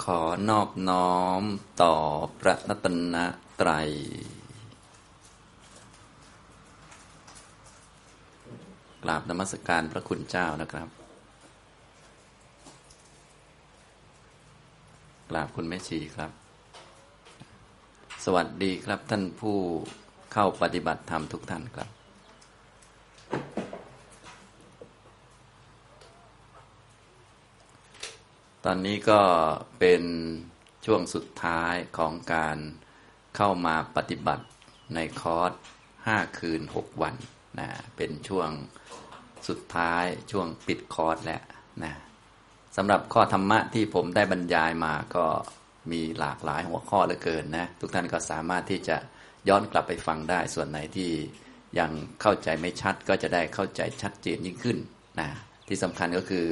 ขอนอบน้อมต่อพระนัตนไตรกราบนมัสการพระคุณเจ้านะครับ กราบคุณแม่ชีครับ สวัสดีครับท่านผู้เข้าปฏิบัติธรรมทุกท่านครับ ตอนนี้ก็เป็นช่วงสุดท้ายของการเข้ามาปฏิบัติในคอร์สห้าคืนหกวันนะเป็นช่วงสุดท้ายช่วงปิดคอร์สแล้วนะสำหรับข้อธรรมะที่ผมได้บรรยายมาก็มีหลากหลายหัวข้อเหลือเกินนะ ทุกท่านก็สามารถที่จะย้อนกลับไปฟังได้ส่วนไหนที่ยังเข้าใจไม่ชัดก็จะได้เข้าใจชัดเจนยิ่งขึ้นนะที่สำคัญก็คือ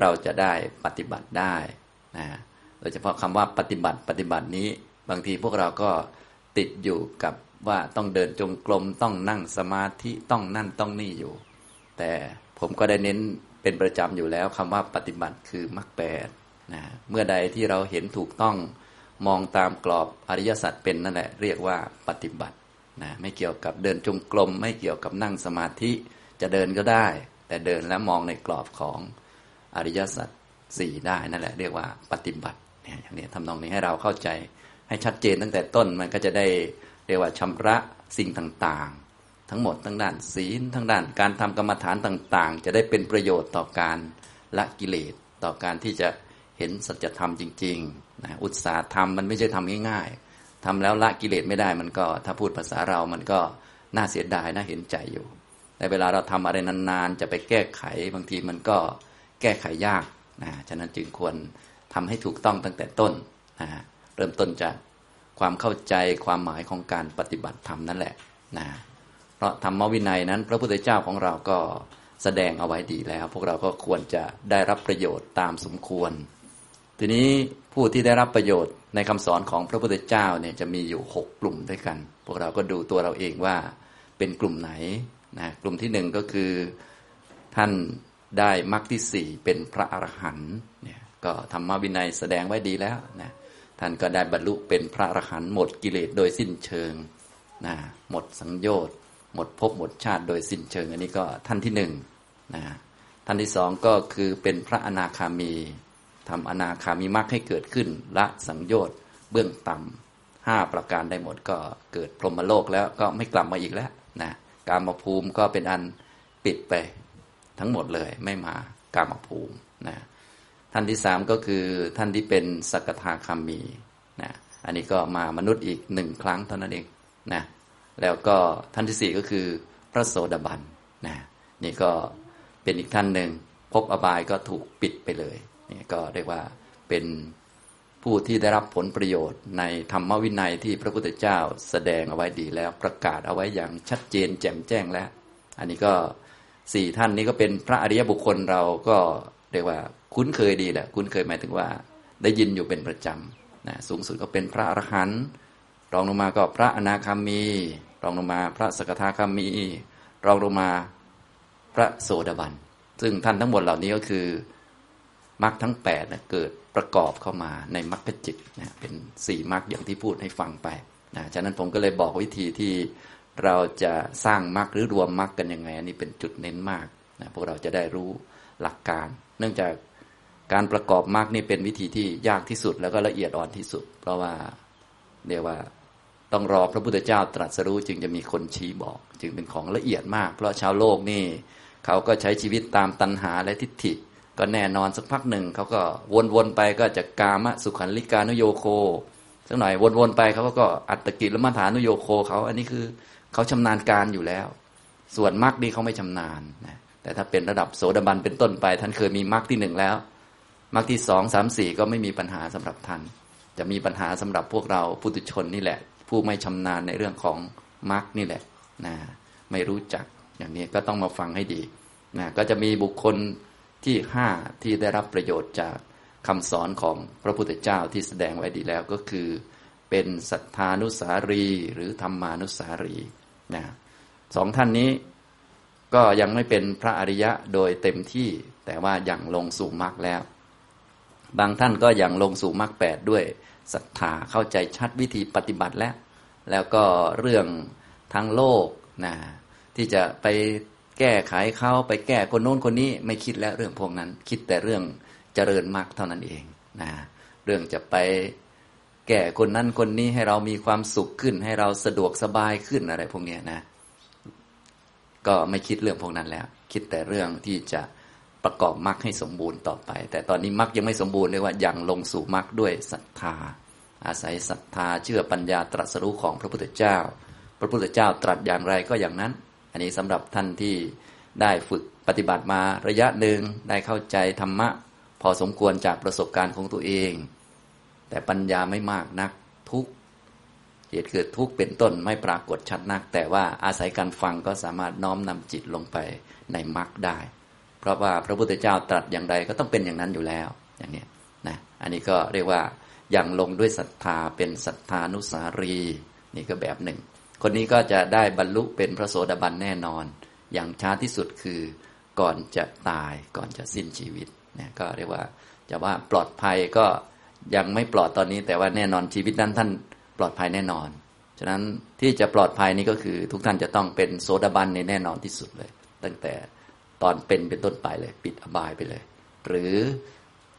เราจะได้ปฏิบัติได้นะโดยเฉพาะคำว่าปฏิบัติปฏิบัตินี้ บางทีพวกเราก็ติดอยู่กับว่าต้องเดินจงกรมต้องนั่งสมาธิต้องนั่นต้องนี่อยู่ แต่ผมก็ได้เน้นเป็นประจำอยู่แล้วคำว่าปฏิบัติคือมรรคแปดนะเมื่อใดที่เราเห็นถูกต้องมองตามกรอบอริยสัจเป็นนั่นแหละเรียกว่าปฏิบัตินะไม่เกี่ยวกับเดินจงกรมไม่เกี่ยวกับนั่งสมาธิจะเดินก็ได้ แต่เดินแล้วมองในกรอบของ อริยสัจสี่ได้นั่นแหละเรียกว่าปฏิบัติเนี่ยอย่างนี้ทำนองนี้ให้เราเข้าใจให้ชัดเจนตั้งแต่ต้นมันก็จะได้เรียกว่าชำระสิ่งต่างๆ ทั้งหมดทั้งด้านศีลทั้งด้านการทำกรรมฐานต่าง ๆ จะได้เป็นประโยชน์ต่อการละกิเลสต่อการที่จะเห็นสัจธรรมจริงๆนะอุตสาห์ทำมันไม่ใช่ทำง่ายๆทำแล้วละกิเลสไม่ได้มันก็ถ้าพูดภาษาเรามันก็น่าเสียดายน่าเห็นใจอยู่แต่เวลาเราทำอะไรนานๆ จะไปแก้ไขบางทีมันก็ แก้ไขยากนะฉะนั้นจึงควรทำให้ถูกต้องตั้งแต่ต้นนะเริ่มต้นจากความเข้าใจความหมายของการปฏิบัติธรรมนั่นแหละนะเพราะธรรมวินัยนั้น พระพุทธเจ้าของเราก็แสดงเอาไว้ดีแล้ว พวกเราก็ควรจะได้รับประโยชน์ตามสมควร ทีนี้ผู้ที่ได้รับประโยชน์ในคำสอนของพระพุทธเจ้าเนี่ยจะมีอยู่หกกลุ่มด้วยกัน พวกเราก็ดูตัวเราเองว่าเป็นกลุ่มไหนนะกลุ่มที่หนึ่งก็คือท่าน ได้มรรคที่สี่เป็นพระอรหันต์เนี่ยก็ธรรมวินัยแสดงไว้ดีแล้วนะท่านก็ได้บรรลุเป็นพระอรหันต์หมดกิเลสโดยสิ้นเชิงนะหมดสังโยชน์ หมดภพหมดชาติโดยสิ้นเชิง อันนี้ก็ท่านที่หนึ่งนะท่านที่สองก็คือเป็นพระอนาคามีทำอนาคามีมรรคให้เกิดขึ้นละสังโยชน์เบื้องต่ำห้าประการได้หมดก็เกิดพรหมโลกแล้วก็ไม่กลับมาอีกแล้วนะการมาภูมิก็เป็นอันปิดไป ทั้งหมดเลยไม่มากามภูมินะท่านที่สามก็คือท่านที่เป็นสกทาคามีนะอันนี้ก็มามนุษย์อีกหนึ่งครั้งเท่านั้นเองนะแล้วก็ท่านที่สี่ก็คือพระโสดาบันนะนี่ก็เป็นอีกท่านหนึ่งพบอบายก็ถูกปิดไปเลยนี่ก็เรียกว่าเป็นผู้ที่ได้รับผลประโยชน์ ในธรรมวินัยที่พระพุทธเจ้าแสดงเอาไว้ดีแล้วประกาศเอาไว้อย่างชัดเจนแจ่มแจ้งแล้ว อันนี้ก็ สี่ท่านนี้ก็เป็นพระอริยบุคคลเราก็เรียกว่าคุ้นเคยดีแหละ คุ้นเคยหมายถึงว่า ได้ยินอยู่เป็นประจำนะสูงสุดก็เป็นพระอรหันต์รองลงมาก็พระอนาคามี รองลงมาพระสกทาคามี รองลงมาพระโสดาบัน ซึ่งท่านทั้งหมดเหล่านี้ก็คือมรรคทั้งแปดนะเกิดประกอบเข้ามาในมรรคจิตนะเป็นสี่มรรคอย่างที่พูดให้ฟังไปนะฉะนั้นผมก็เลยบอกวิธีที่ เราจะสร้างมรรคหรือรวมมรรคกันยังไงอันนี้เป็นจุดเน้นมากนะพวกเราจะได้รู้หลักการ เนื่องจากการประกอบมรรคนี่เป็นวิธีที่ยากที่สุดแล้วก็ละเอียดอ่อนที่สุด เพราะว่าเรียกว่าต้องรอพระพุทธเจ้าตรัสรู้จึงจะมีคนชี้บอก จึงเป็นของละเอียดมาก เพราะชาวโลกนี่ เขาก็ใช้ชีวิตตามตัณหาและทิฏฐิ ก็แน่นอนสักพักหนึ่งเขาก็วนๆไปก็จะกามะสุขันลิกานุโยโคสักหน่อยวนๆไปเขาก็อัตตกิลมัฐานุโยโคเขาอันนี้คือ เขาชำนาญการอยู่แล้ว ส่วนมรรคนี่เขาไม่ชำนาญนะแต่ถ้าเป็นระดับโสดาบันเป็นต้นไป ท่านเคยมีมรรคที่หนึ่งแล้วมรรคที่สองสามสี่ก็ไม่มีปัญหาสำหรับท่าน จะมีปัญหาสำหรับพวกเราปุถุชนนี่แหละ ผู้ไม่ชำนาญในเรื่องของมรรคนี่แหละนะไม่รู้จักอย่างนี้ก็ต้องมาฟังให้ดีนะก็จะมีบุคคลที่ห้าที่ได้รับประโยชน์จากคำสอนของพระพุทธเจ้าที่แสดงไว้ดีแล้วก็คือ เป็นสัทธานุสารีหรือธรรมานุสารี นะสองท่านนี้ก็ยังไม่เป็นพระอริยะโดยเต็มที่ แต่ว่ายังลงสู่มรรคแล้ว บางท่านก็อย่างลงสู่มรรคแปดด้วยศรัทธาเข้าใจชัดวิธีปฏิบัติแล้ว แล้วก็เรื่องทั้งโลกนะที่จะไปแก้ไขเขาไปแก้คนโน้นคนนี้ไม่คิดแล้วเรื่องพวกนั้น คิดแต่เรื่องเจริญมรรคเท่านั้นเองนะเรื่องจะไป แก่คนนั้นคนนี้ให้เรามีความสุขขึ้น ให้เราสะดวกสบายขึ้นอะไรพวกนี้นะ ก็ไม่คิดเรื่องพวกนั้นแล้ว คิดแต่เรื่องที่จะประกอบมรรคให้สมบูรณ์ต่อไป แต่ตอนนี้มรรคยังไม่สมบูรณ์เลยว่ายังลงสู่มรรคด้วยศรัทธา อาศัยศรัทธาเชื่อปัญญาตรัสรู้ของพระพุทธเจ้า พระพุทธเจ้าตรัสอย่างไรก็อย่างนั้น อันนี้สำหรับท่านที่ได้ฝึกปฏิบัติมาระยะหนึ่งได้เข้าใจธรรมะ พอสมควรจากประสบการณ์ของตัวเอง แต่ปัญญาไม่มากนักทุกเหตุเกิดทุกเป็นต้นไม่ปรากฏชัดนัก แต่ว่าอาศัยการฟังก็สามารถน้อมนำจิตลงไปในมรรคได้ เพราะว่าพระพุทธเจ้าตรัสอย่างใดก็ต้องเป็นอย่างนั้นอยู่แล้วอย่างนี้นะอันนี้ก็เรียกว่าอย่างลงด้วยศรัทธาเป็นศรัทธานุสารีนี่ก็แบบหนึ่ง คนนี้ก็จะได้บรรลุเป็นพระโสดาบันแน่นอน อย่างช้าที่สุดคือก่อนจะตายก่อนจะสิ้นชีวิตเนี่ยก็เรียกว่าจะว่าปลอดภัยก็ ยังไม่ปลอดตอนนี้ แต่ว่าแน่นอนชีวิตนั้นท่านปลอดภัยแน่นอน ฉะนั้นที่จะปลอดภัยนี้ก็คือทุกท่านจะต้องเป็นโสดาบันในแน่นอนที่สุดเลย ตั้งแต่ตอนเป็นเป็นต้นไปเลย ปิดอบายไปเลย หรือ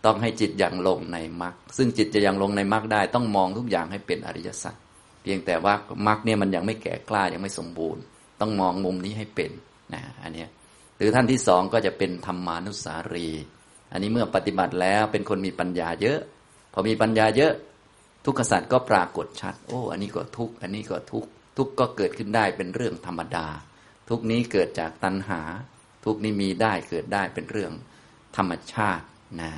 ต้องให้จิตยังลงในมรรคซึ่งจิตจะยังลงในมรรคได้ต้องมองทุกอย่างให้เป็นอริยสัจเพียงแต่ว่ามรรคเนี่ยมันยังไม่แก่กล้ายังไม่สมบูรณ์ ต้องมองมุมนี้ให้เป็นนะอันนี้หรือท่านที่สองก็จะเป็นธรรมานุสารี อันนี้เมื่อปฏิบัติแล้วเป็นคนมีปัญญาเยอะ อมีปัญญาเยอะ ทุกขสัตว์ก็ปรากฏชัด โอ้ อันนี้ก็ทุกอันนี้ก็ทุกทุกก็เกิดขึ้นได้เป็นเรื่องธรรมดา ทุกนี้เกิดจากตัณหา ทุกนี้มีได้เกิดได้เป็นเรื่องธรรมชาตินะ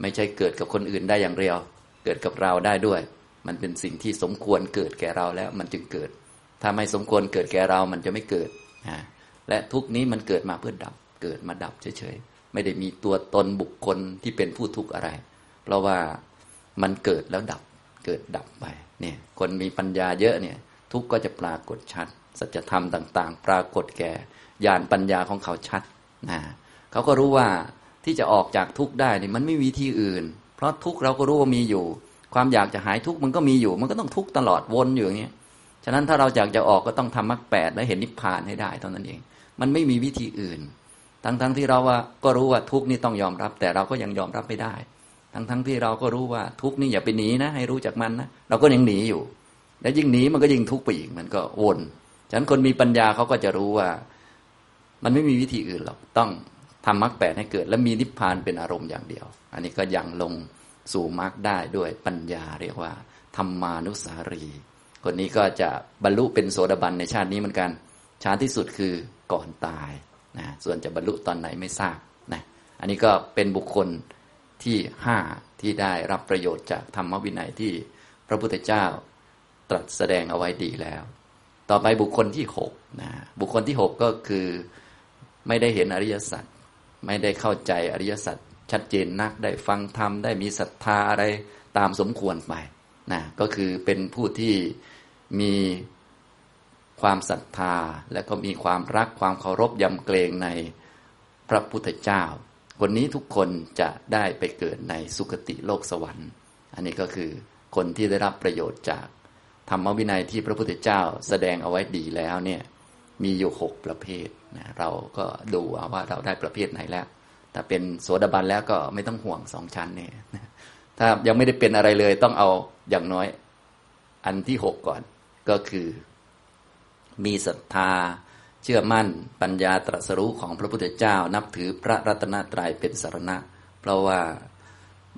ไม่ใช่เกิดกับคนอื่นได้อย่างเดียว เกิดกับเราได้ด้วย มันเป็นสิ่งที่สมควรเกิดแก่เราแล้วมันจึงเกิด ถ้าไม่สมควรเกิดแก่เรามันจะไม่เกิดนะและทุกนี้มันเกิดมาเพื่อดับ เกิดมาดับเฉยๆไม่ได้มีตัวตนบุคคลที่เป็นผู้ทุกข์อะไร เพราะว่า มันเกิดแล้วดับเกิดดับไปเนี่ยคนมีปัญญาเยอะเนี่ยทุกก็จะปรากฏชัด สัจธรรมต่าง ๆ ปรากฏแก่ญาณปัญญาของเขาชัดนะเขาก็รู้ว่าที่จะออกจากทุกได้นี่มันไม่มีที่อื่น เพราะทุกเราก็รู้ว่ามีอยู่ ความอยากจะหายทุกมันก็มีอยู่ มันก็ต้องทุกตลอดวนอยู่อย่างนี้ฉะนั้นถ้าเราอยากจะออกก็ต้องทำมรรคแปดและเห็นนิพพานให้ได้เท่านั้นเอง มันไม่มีวิธีอื่น ทั้งๆทที่เราว่าก็รู้ว่าทุกนี่ต้องยอมรับ แต่เราก็ยังยอมรับไม่ได้ ทั้งทั้งที่เราก็รู้ว่าทุกนี่อย่าไปหนีนะให้รู้จักมันนะเราก็ยังหนีอยู่ แล้วยิ่งหนีมันก็ยิ่งทุกข์ไปอีกมันก็วนฉะนั้นคนมีปัญญาเขาก็จะรู้ว่า มันไม่มีวิธีอื่นหรอกต้องทำมรรคแปดให้เกิด และมีนิพพานเป็นอารมณ์อย่างเดียว อันนี้ก็ยังลงสู่มรรคได้ด้วยปัญญาเรียกว่า ธรรมานุสารี คนนี้ก็จะบรรลุเป็นโสดาบันในชาตินี้เหมือนกันชาติที่สุดคือก่อนตายนะส่วนจะบรรลุตอนไหนไม่ทราบนะอันนี้ก็เป็นบุคคล ที่ห้าที่ได้รับประโยชน์จากธรรมวินัยที่พระพุทธเจ้าตรัสแสดงเอาไว้ดีแล้ว ต่อไปบุคคลที่หกนะบุคคลที่หกก็คือไม่ได้เห็นอริยสัจไม่ได้เข้าใจอริยสัจชัดเจนนักได้ฟังธรรมได้มีศรัทธาอะไรตามสมควรไปนะก็คือเป็นผู้ที่มีความศรัทธาและก็มีความรักความเคารพยำเกรงในพระพุทธเจ้า คนนี้ทุกคนจะได้ไปเกิดในสุคติโลกสวรรค์ อันนี้ก็คือคนที่ได้รับประโยชน์จากธรรมวินัยที่พระพุทธเจ้าแสดงเอาไว้ดีแล้วเนี่ยมีอยู่หกประเภทนะเราก็ดูว่าเราได้ประเภทไหนแล้วถ้าเป็นโสดาบันแล้วก็ไม่ต้องห่วงสองชั้นเนี่ยถ้ายังไม่ได้เป็นอะไรเลยต้องเอาอย่างน้อยอันที่หกก่อนก็คือ มีศรัทธา เชื่อมั่นปัญญาตรัสรู้ของพระพุทธเจ้า นับถือพระรัตนตรัยเป็นสารณะ เพราะว่า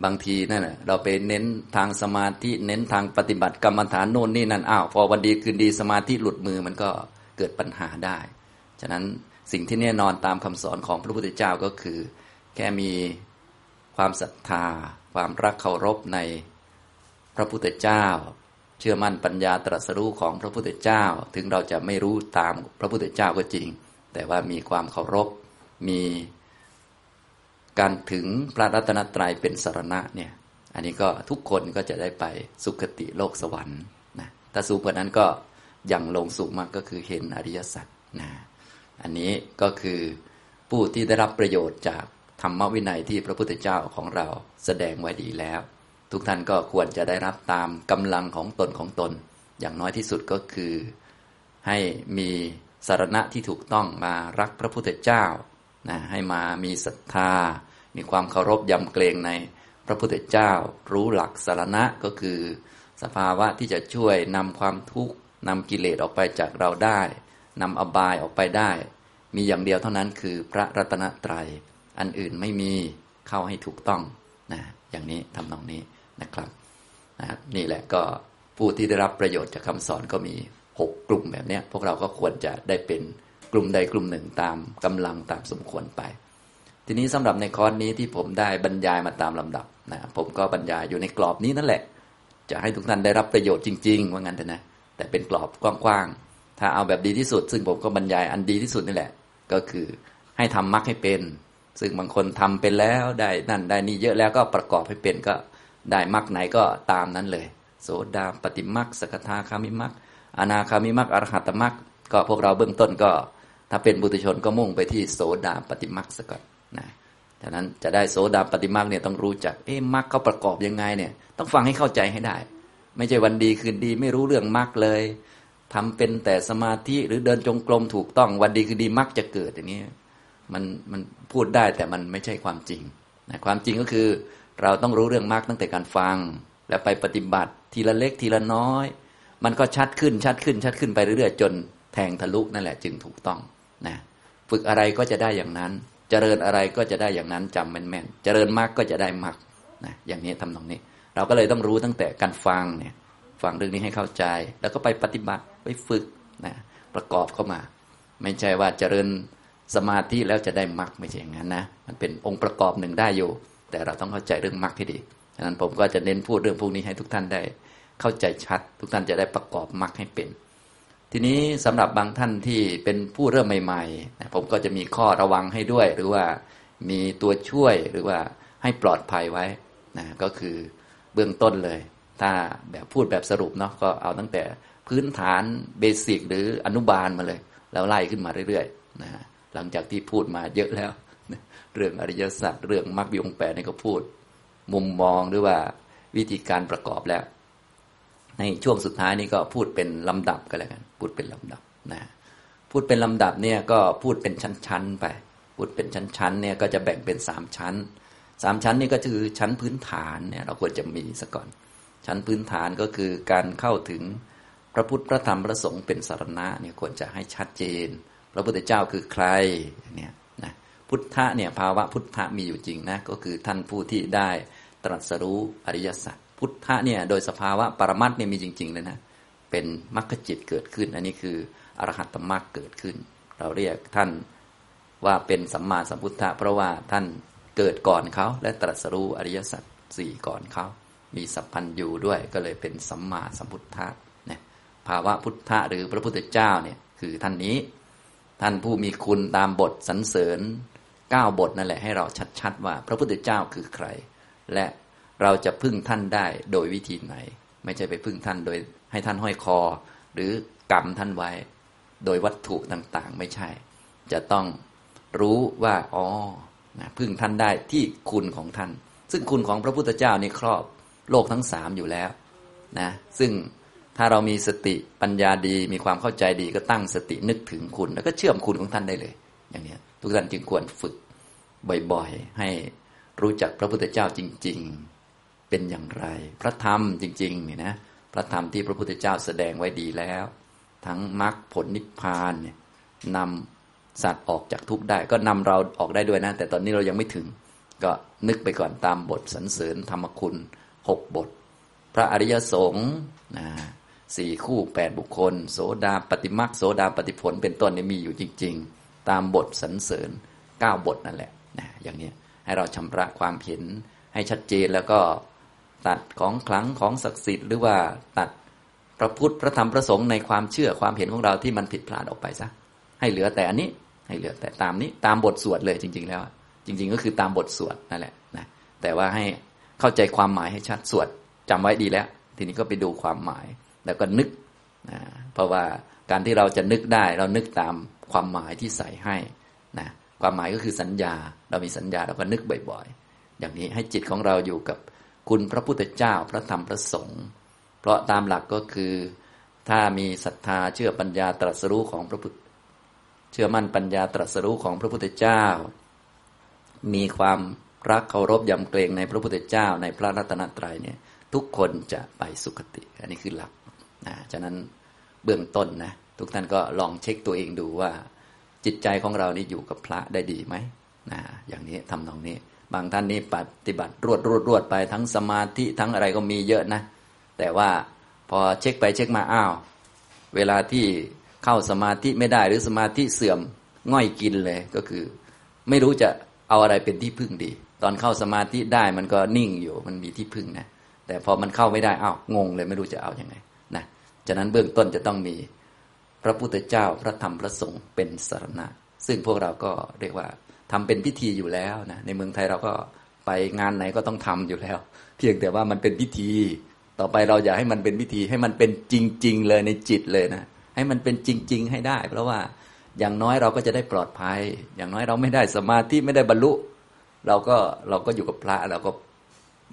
บางทีนั่นเราไปเน้นทางสมาธิเน้นทางปฏิบัติกรรมฐานโน่นนี่นั่นอ้าวพอวันดีคืนดีสมาธิหลุดมือมันก็เกิดปัญหาได้ ฉะนั้นสิ่งที่แน่นอนตามคำสอนของพระพุทธเจ้าก็คือ แค่มีความศรัทธา ความรักเคารพในพระพุทธเจ้า เชื่อมั่นปัญญาตรัสรู้ของพระพุทธเจ้า ถึงเราจะไม่รู้ตามพระพุทธเจ้าก็จริง แต่ว่ามีความเคารพ มีการถึงพระรัตนตรัยเป็นสารณะเนี่ย อันนี้ก็ทุกคนก็จะได้ไปสุคติโลกสวรรค์นะถ้าสูงกว่านั้นก็ยังลงสูงมากก็คือเห็นอริยสัจนะ อันนี้ก็คือผู้ที่ได้รับประโยชน์จากธรรมวินัยที่พระพุทธเจ้าของเราแสดงไว้ดีแล้ว ทุกท่านก็ควรจะได้รับตามกำลังของตนของตน อย่างน้อยที่สุดก็คือ ให้มีสารณะที่ถูกต้องมารักพระพุทธเจ้านะให้มามีศรัทธา มีความเคารพยำเกรงในพระพุทธเจ้า รู้หลักสารณะก็คือ สภาวะที่จะช่วยนำความทุกข์นำกิเลสออกไปจากเราได้นำอบายออกไปได้ มีอย่างเดียวเท่านั้นคือพระรัตนตรยัย อันอื่นไม่มีเข้าให้ถูกต้องนะอย่างนี้ทำนองนี้ นะครับนะนี่แหละก็ผู้ที่ได้รับประโยชน์จากคำสอนก็มีหกกลุ่มแบบนี้พวกเราก็ควรจะได้เป็นกลุ่มใดกลุ่มหนึ่งตามกำลังตามสมควรไป ทีนี้สำหรับในคอร์สนี้ที่ผมได้บรรยายมาตามลำดับนะผมก็บรรยายอยู่ในกรอบนี้นั่นแหละ จะให้ทุกท่านได้รับประโยชน์จริง ๆ ว่างั้นเถอะนะแต่เป็นกรอบกว้างๆถ้าเอาแบบดีที่สุด ซึ่งผมก็บรรยายอันดีที่สุดนี่แหละ ก็คือให้ทำมรรคให้เป็น ซึ่งบางคนทำเป็นแล้วได้นั่นได้นี่เยอะแล้วก็ประกอบให้เป็นก็ ได้มรรคไหนก็ตามนั้นเลย โสดาปฏิมรรคสกทาคามิมรรคอนาคามิมรรคอรหัตมรรคก็พวกเราเบื้องต้นก็ ถ้าเป็นบุตรชนก็มุ่งไปที่โสดาปฏิมรรคซะก่อนนะฉะนั้นจะได้โสดาปฏิมรรคเนี่ยต้องรู้จักเอ๊ะมรรคเขาประกอบยังไงเนี่ยต้องฟังให้เข้าใจให้ได้ ไม่ใช่วันดีคืนดีไม่รู้เรื่องมรรคเลยทำเป็นแต่สมาธิหรือเดินจงกรมถูกต้องวันดีคือดีมรรคจะเกิดอย่างนี้มันมันพูดได้แต่มันไม่ใช่ความจริงนะความจริงก็คือ เราต้องรู้เรื่องมรรคตั้งแต่การฟัง แล้วไปปฏิบัติทีละเล็กทีละน้อย มันก็ชัดขึ้นชัดขึ้นชัดขึ้นไปเรื่อยๆ จนแทงทะลุนั่นแหละจึงถูกต้องนะฝึกอะไรก็จะได้อย่างนั้น เจริญอะไรก็จะได้อย่างนั้นจำแม่นๆเจริญมากก็จะได้มากนะอย่างนี้ทำตรงนี้ เราก็เลยต้องรู้ตั้งแต่การฟังเนี่ยฟังเรื่องนี้ให้เข้าใจ แล้วก็ไปปฏิบัติไปฝึกนะประกอบเข้ามา ไม่ใช่ว่าเจริญสมาธิแล้วจะได้มรรคไม่ใช่อย่างนั้นนะ มันเป็นองค์ประกอบหนึ่งได้อยู่ แต่เราต้องเข้าใจเรื่องมรรคให้ดีฉะนั้นผมก็จะเน้นพูดเรื่องพวกนี้ให้ทุกท่านได้ เข้าใจชัด ทุกท่านจะได้ประกอบมรรคให้เป็น ทีนี้สำหรับบางท่านที่เป็นผู้เริ่มใหม่ๆ ผมก็จะมีข้อระวังให้ด้วย หรือว่ามีตัวช่วยหรือว่าให้ปลอดภัยไว้นะก็คือเบื้องต้นเลย ถ้าแบบพูดแบบสรุปเนาะก็เอาตั้งแต่พื้นฐานเบสิกหรืออนุบาลมาเลย แล้วไล่ขึ้นมาเรื่อยๆนะหลังจากที่พูดมาเยอะแล้ว เรื่องอริยสัจเรื่องมรรคบิองแปดนี่ก็พูด มุมมองหรือว่าวิธีการประกอบแล้ว ในช่วงสุดท้ายนี้ก็พูดเป็นลำดับก็แล้วกัน พูดเป็นลำดับนะพูดเป็นลำดับเนี่ยก็พูดเป็นชั้นๆไป พูดเป็นชั้นๆเนี่ยก็จะแบ่งเป็นสามชั้นสามชั้นนี่ก็คือชั้นพื้นฐานเนี่ยเราควรจะมีซะก่อน ชั้นพื้นฐานก็คือการเข้าถึงพระพุทธพระธรรมพระสงฆ์เป็นสารณะเนี่ยควรจะให้ชัดเจน พระพุทธเจ้าคือใครเนี่ย พุทธะเนี่ยภาวะพุทธะมีอยู่จริงนะก็คือท่านผู้ที่ได้ตรัสรู้อริยสัจพุทธะเนี่ยโดยสภาวะปรมัตเนี่ยมีจริงๆเลยนะเป็นมรรคจิตเกิดขึ้น อันนี้คืออรหัตมรรคเกิดขึ้น เราเรียกท่านว่าเป็นสัมมาสัมพุทธะเพราะว่าท่านเกิดก่อนเขาและตรัสรู้อริยสัจสี่ก่อนเขามีสัพพัญญูด้วยก็เลยเป็นสัมมาสัมพุทธะเนี่ยภาวะพุทธะหรือพระพุทธเจ้าเนี่ยคือท่านนี้ ท่านผู้มีคุณตามบทสรรเสริญ เก้าบทนั่นแหละให้เราชัดๆว่า พระพุทธเจ้าคือใคร และเราจะพึ่งท่านได้โดยวิธีไหน ไม่ใช่ไปพึ่งท่านโดยให้ท่านห้อยคอ หรือกรรมท่านไว้ โดยวัตถุต่างๆ ไม่ใช่ จะต้องรู้ว่าอ๋อพึ่งท่านได้ที่คุณของท่าน ซึ่งคุณของพระพุทธเจ้านี่ครอบโลกทั้งสามอยู่แล้วนะซึ่งถ้าเรามีสติปัญญาดีมีความเข้าใจดีก็ตั้งสตินึกถึงคุณ แล้วก็เชื่อมคุณของท่านได้เลย อย่างนี้ ทุกท่านจึงควรฝึกบ่อยๆ ให้รู้จักพระพุทธเจ้าจริง ๆ เป็นอย่างไร พระธรรมจริงๆเนี่ยนะพระธรรมที่พระพุทธเจ้าแสดงไว้ดีแล้ว ทั้งมรรคผลนิพพานเนี่ยนำสัตว์ออกจากทุกข์ได้ ก็นำเราออกได้ด้วยนะ แต่ตอนนี้เรายังไม่ถึง ก็นึกไปก่อนตามบทสรรเสริญธรรมคุณหกบท พระอริยสงฆ์นะสี่คู่แปดบุคคล โสดาปฏิมักโสดาปฏิผลเป็นต้นนี่มีอยู่จริง ๆ ตามบทสรรเสริญเก้าบทนั่นแหละนะอย่างนี้ให้เราชำระความเห็นให้ชัดเจนแล้วก็ตัดของขลังของศักดิ์สิทธิ์หรือว่าตัดพระพุทธพระธรรมพระสงฆ์ในความเชื่อความเห็นของเราที่มันผิดพลาดออกไปซะให้เหลือแต่อันนี้ให้เหลือแต่ตามนี้ตามบทสวดเลยจริง ๆ แล้ว จริง ๆ ก็คือตามบทสวดนั่นแหละนะแต่ว่าให้เข้าใจความหมายให้ชัดสวดจำไว้ดีแล้ว ทีนี้ก็ไปดูความหมายแล้วก็นึกนะเพราะว่าการที่เราจะนึกได้เรานึกตาม ความหมายที่ใส่ให้นะความหมายก็คือสัญญา เรามีสัญญาเราก็นึกบ่อยๆ อย่างนี้ให้จิตของเราอยู่กับคุณพระพุทธเจ้าพระธรรมพระสงฆ์เพราะตามหลักก็คือ ถ้ามีศรัทธาเชื่อปัญญาตรัสรู้ของพระพุทธเชื่อมั่นปัญญาตรัสรู้ของพระพุทธเจ้า มีความรักเคารพยำเกรงในพระพุทธเจ้า ในพระรัตนตรัยเนี่ยทุกคนจะไปสุคติ อันนี้คือหลักนะฉะนั้นเบื้องต้นนะ ทุกท่านก็ลองเช็คตัวเองดูว่า จิตใจของเรานี่อยู่กับพระได้ดีไหมนะอย่างนี้ทำตรงนี้ บางท่านนี่ปฏิบัติรวดรวดรวดไปทั้งสมาธิทั้งอะไรก็มีเยอะนะ แต่ว่าพอเช็คไปเช็คมาอ้าว เวลาที่เข้าสมาธิไม่ได้หรือสมาธิเสื่อมง่อยกินเลยก็คือ ไม่รู้จะเอาอะไรเป็นที่พึ่งดี ตอนเข้าสมาธิได้มันก็นิ่งอยู่มันมีที่พึ่งนะแต่พอมันเข้าไม่ได้อ้าวงงเลยไม่รู้จะเอาอยัางไงนะฉะนั้นเบื้องต้นจะต้องมี พระพุทธเจ้าพระธรรมพระสงฆ์เป็นสารณะ ซึ่งพวกเราก็เรียกว่าทำเป็นพิธีอยู่แล้วนะในเมืองไทยเราก็ไปงานไหนก็ต้องทำอยู่แล้ว เพียงแต่ว่ามันเป็นพิธี ต่อไปเราอยากให้มันเป็นพิธีให้มันเป็นจริง ๆ เลยในจิตเลยนะให้มันเป็นจริง ๆ ให้ได้ เพราะว่าอย่างน้อยเราก็จะได้ปลอดภัย อย่างน้อยเราไม่ได้สมาธิไม่ได้บรรลุ เราก็เราก็อยู่กับพระเราก็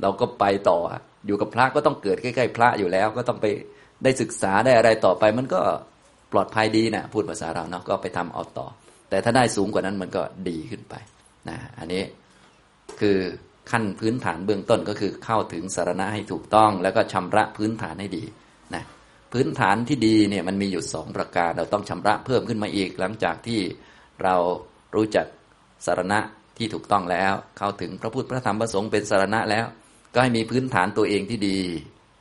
เราก็ไปต่ออยู่กับพระก็ต้องเกิดใกล้ ๆ พระอยู่แล้ว ก็ต้องไปได้ศึกษาได้อะไรต่อไป มันก็ ปลอดภัยดีนะพูดภาษาเราเนาะก็ไปทำเอาต่อ แต่ถ้าได้สูงกว่านั้นมันก็ดีขึ้นไปนะอันนี้คือขั้นพื้นฐานเบื้องต้นก็คือเข้าถึงสารณะให้ถูกต้อง แล้วก็ชำระพื้นฐานให้ดีนะพื้นฐานที่ดีเนี่ยมันมีอยู่สองประการ เราต้องชำระเพิ่มขึ้นมาอีก หลังจากที่เรารู้จักสารณะที่ถูกต้องแล้ว เข้าถึงพระพุทธพระธรรมพระสงฆ์เป็นสารณะแล้ว ก็ให้มีพื้นฐานตัวเองที่ดี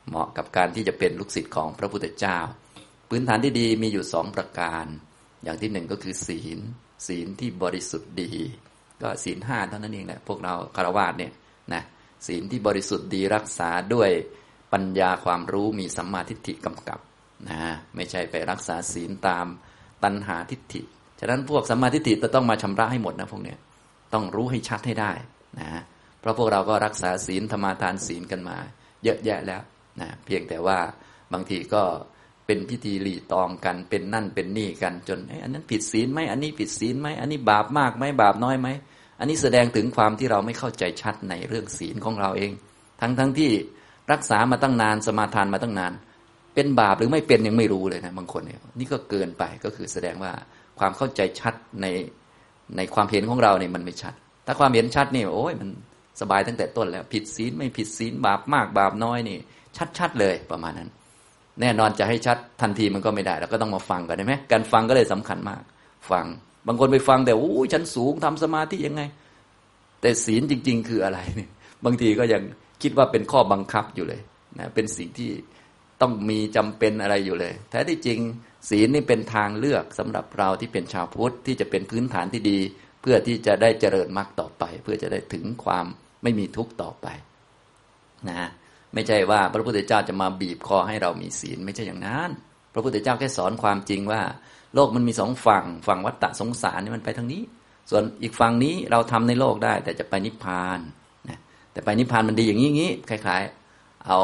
เหมาะกับการที่จะเป็นลูกศิษย์ของพระพุทธเจ้า พื้นฐานที่ดีมีอยู่สองประการ อย่างที่หนึ่งก็คือศีล ศีลที่บริสุทธิ์ดี ก็ศีลห้าเท่านั้นเองแหละพวกเราคารวะเนี่ยนะศีลที่บริสุทธิ์ดีรักษาด้วยปัญญาความรู้มีสัมมาทิฏฐิกำกับนะไม่ใช่ไปรักษาศีลตามตัณหาทิฏฐิ ฉะนั้นพวกสัมมาทิฏฐิจะต้องมาชำระให้หมดนะพวกเนี้ยต้องรู้ให้ชัดให้ได้นะเพราะพวกเราก็รักษาศีลธรรมาทานศีลกันมา เยอะแยะแล้วนะเพียงแต่ว่าบางทีก็ เป็นพิธีหลีตองกัน เป็นนั่นเป็นนี่กัน จนอันนั้นผิดศีลไหมอันนี้ผิดศีลไหมอันนี้บาปมากไหมบาปน้อยไหมอันนี้แสดงถึงความที่เราไม่เข้าใจชัดในเรื่องศีลของเราเอง ทั้งทั้งที่รักษามาตั้งนานสมาทานมาตั้งนาน เป็นบาปหรือไม่เป็นยังไม่รู้เลยนะบางคนเนี่ยนี่ก็เกินไปก็คือแสดงว่าความเข้าใจชัดในในความเห็นของเราเนี่ยมันไม่ชัด ถ้าความเห็นชัดนี่โอ้ยมันสบายตั้งแต่ต้นแล้ว ผิดศีลไม่ผิดศีลบาปมากบาปน้อยนี่ ชัดๆเลยประมาณนั้น แน่นอนจะให้ชัดทันทีมันก็ไม่ได้เราก็ต้องมาฟังกันใช่ไหมการฟังก็เลยสำคัญมาก ฟังบางคนไปฟังแต่โอ้ยฉันสูงทำสมาธิยังไง แต่ศีลจริง ๆ คืออะไรเนี่ยบางทีก็ยังคิดว่าเป็นข้อบังคับอยู่เลยนะเป็นสิ่งที่ต้องมีจำเป็นอะไรอยู่เลย แท้ที่จริง ศีลนี่เป็นทางเลือกสำหรับเราที่เป็นชาวพุทธที่จะเป็นพื้นฐานที่ดี เพื่อที่จะได้เจริญมรรคต่อไป เพื่อจะได้ถึงความไม่มีทุกข์ต่อไปนะ ไม่ใช่ว่าพระพุทธเจ้าจะมาบีบคอให้เรามีศีล ไม่ใช่อย่างนั้น พระพุทธเจ้าแค่สอนความจริงว่า โลกมันมีสองฝั่งฝั่งวัฏฏะสงสารนี่มันไปทางนี้ ส่วนอีกฝั่งนี้เราทำในโลกได้ แต่จะไปนิพพานนะแต่ไปนิพพานมันดีอย่างนี้งี้คล้าย ๆ เอา